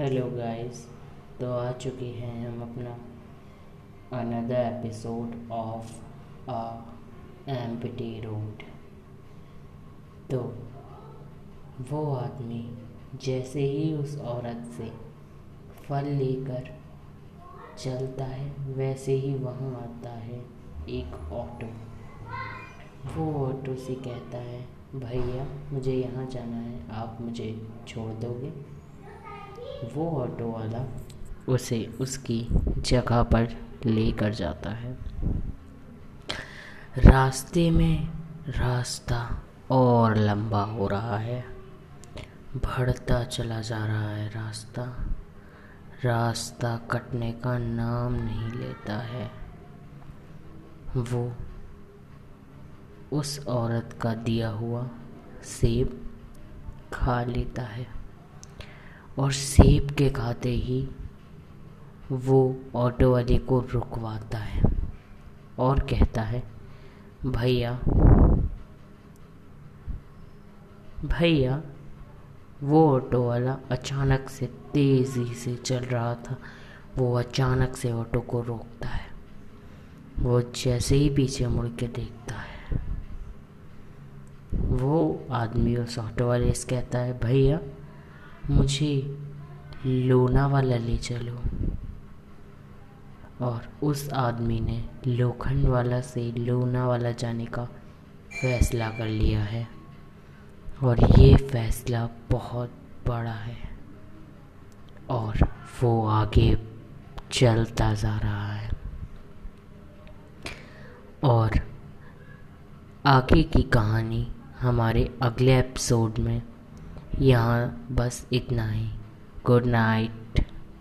Hello guys तो आ चुके हैं हम अपना another episode of a empty road तो वो आदमी जैसे ही उस औरत से फल लेकर चलता है, वैसे ही वहाँ आता है एक ऑटो वो ऑटो से कहता है, भैया, मुझे यहाँ जाना है, आप मुझे छोड़ दोगे? वो ऑटो वाला उसे उसकी जगह पर लेकर जाता है। रास्ते में रास्ता और लंबा हो रहा है। बढ़ता चला जा रहा है रास्ता। रास्ता कटने का नाम नहीं लेता है। वो उस औरत का दिया हुआ सेब खा लेता है। और सेब के खाते ही वो ऑटो वाले को रुकवाता है और कहता है, भैया भैया, वो ऑटो वाला अचानक से तेज़ी से चल रहा था। वो अचानक से ऑटो को रोकता है। वो जैसे ही पीछे मुड़ के देखता है। वो आदमी उस ऑटो वाले से कहता है, भैया मुझे लोनावाला ले चलो। और उस आदमी ने लोखंड वाला से लोनावाला जाने का फैसला कर लिया है। और ये फैसला बहुत बड़ा है। और वो आगे चलता जा रहा है। और आगे की कहानी हमारे अगले एपिसोड में यहाँ बस इतना ही। Good night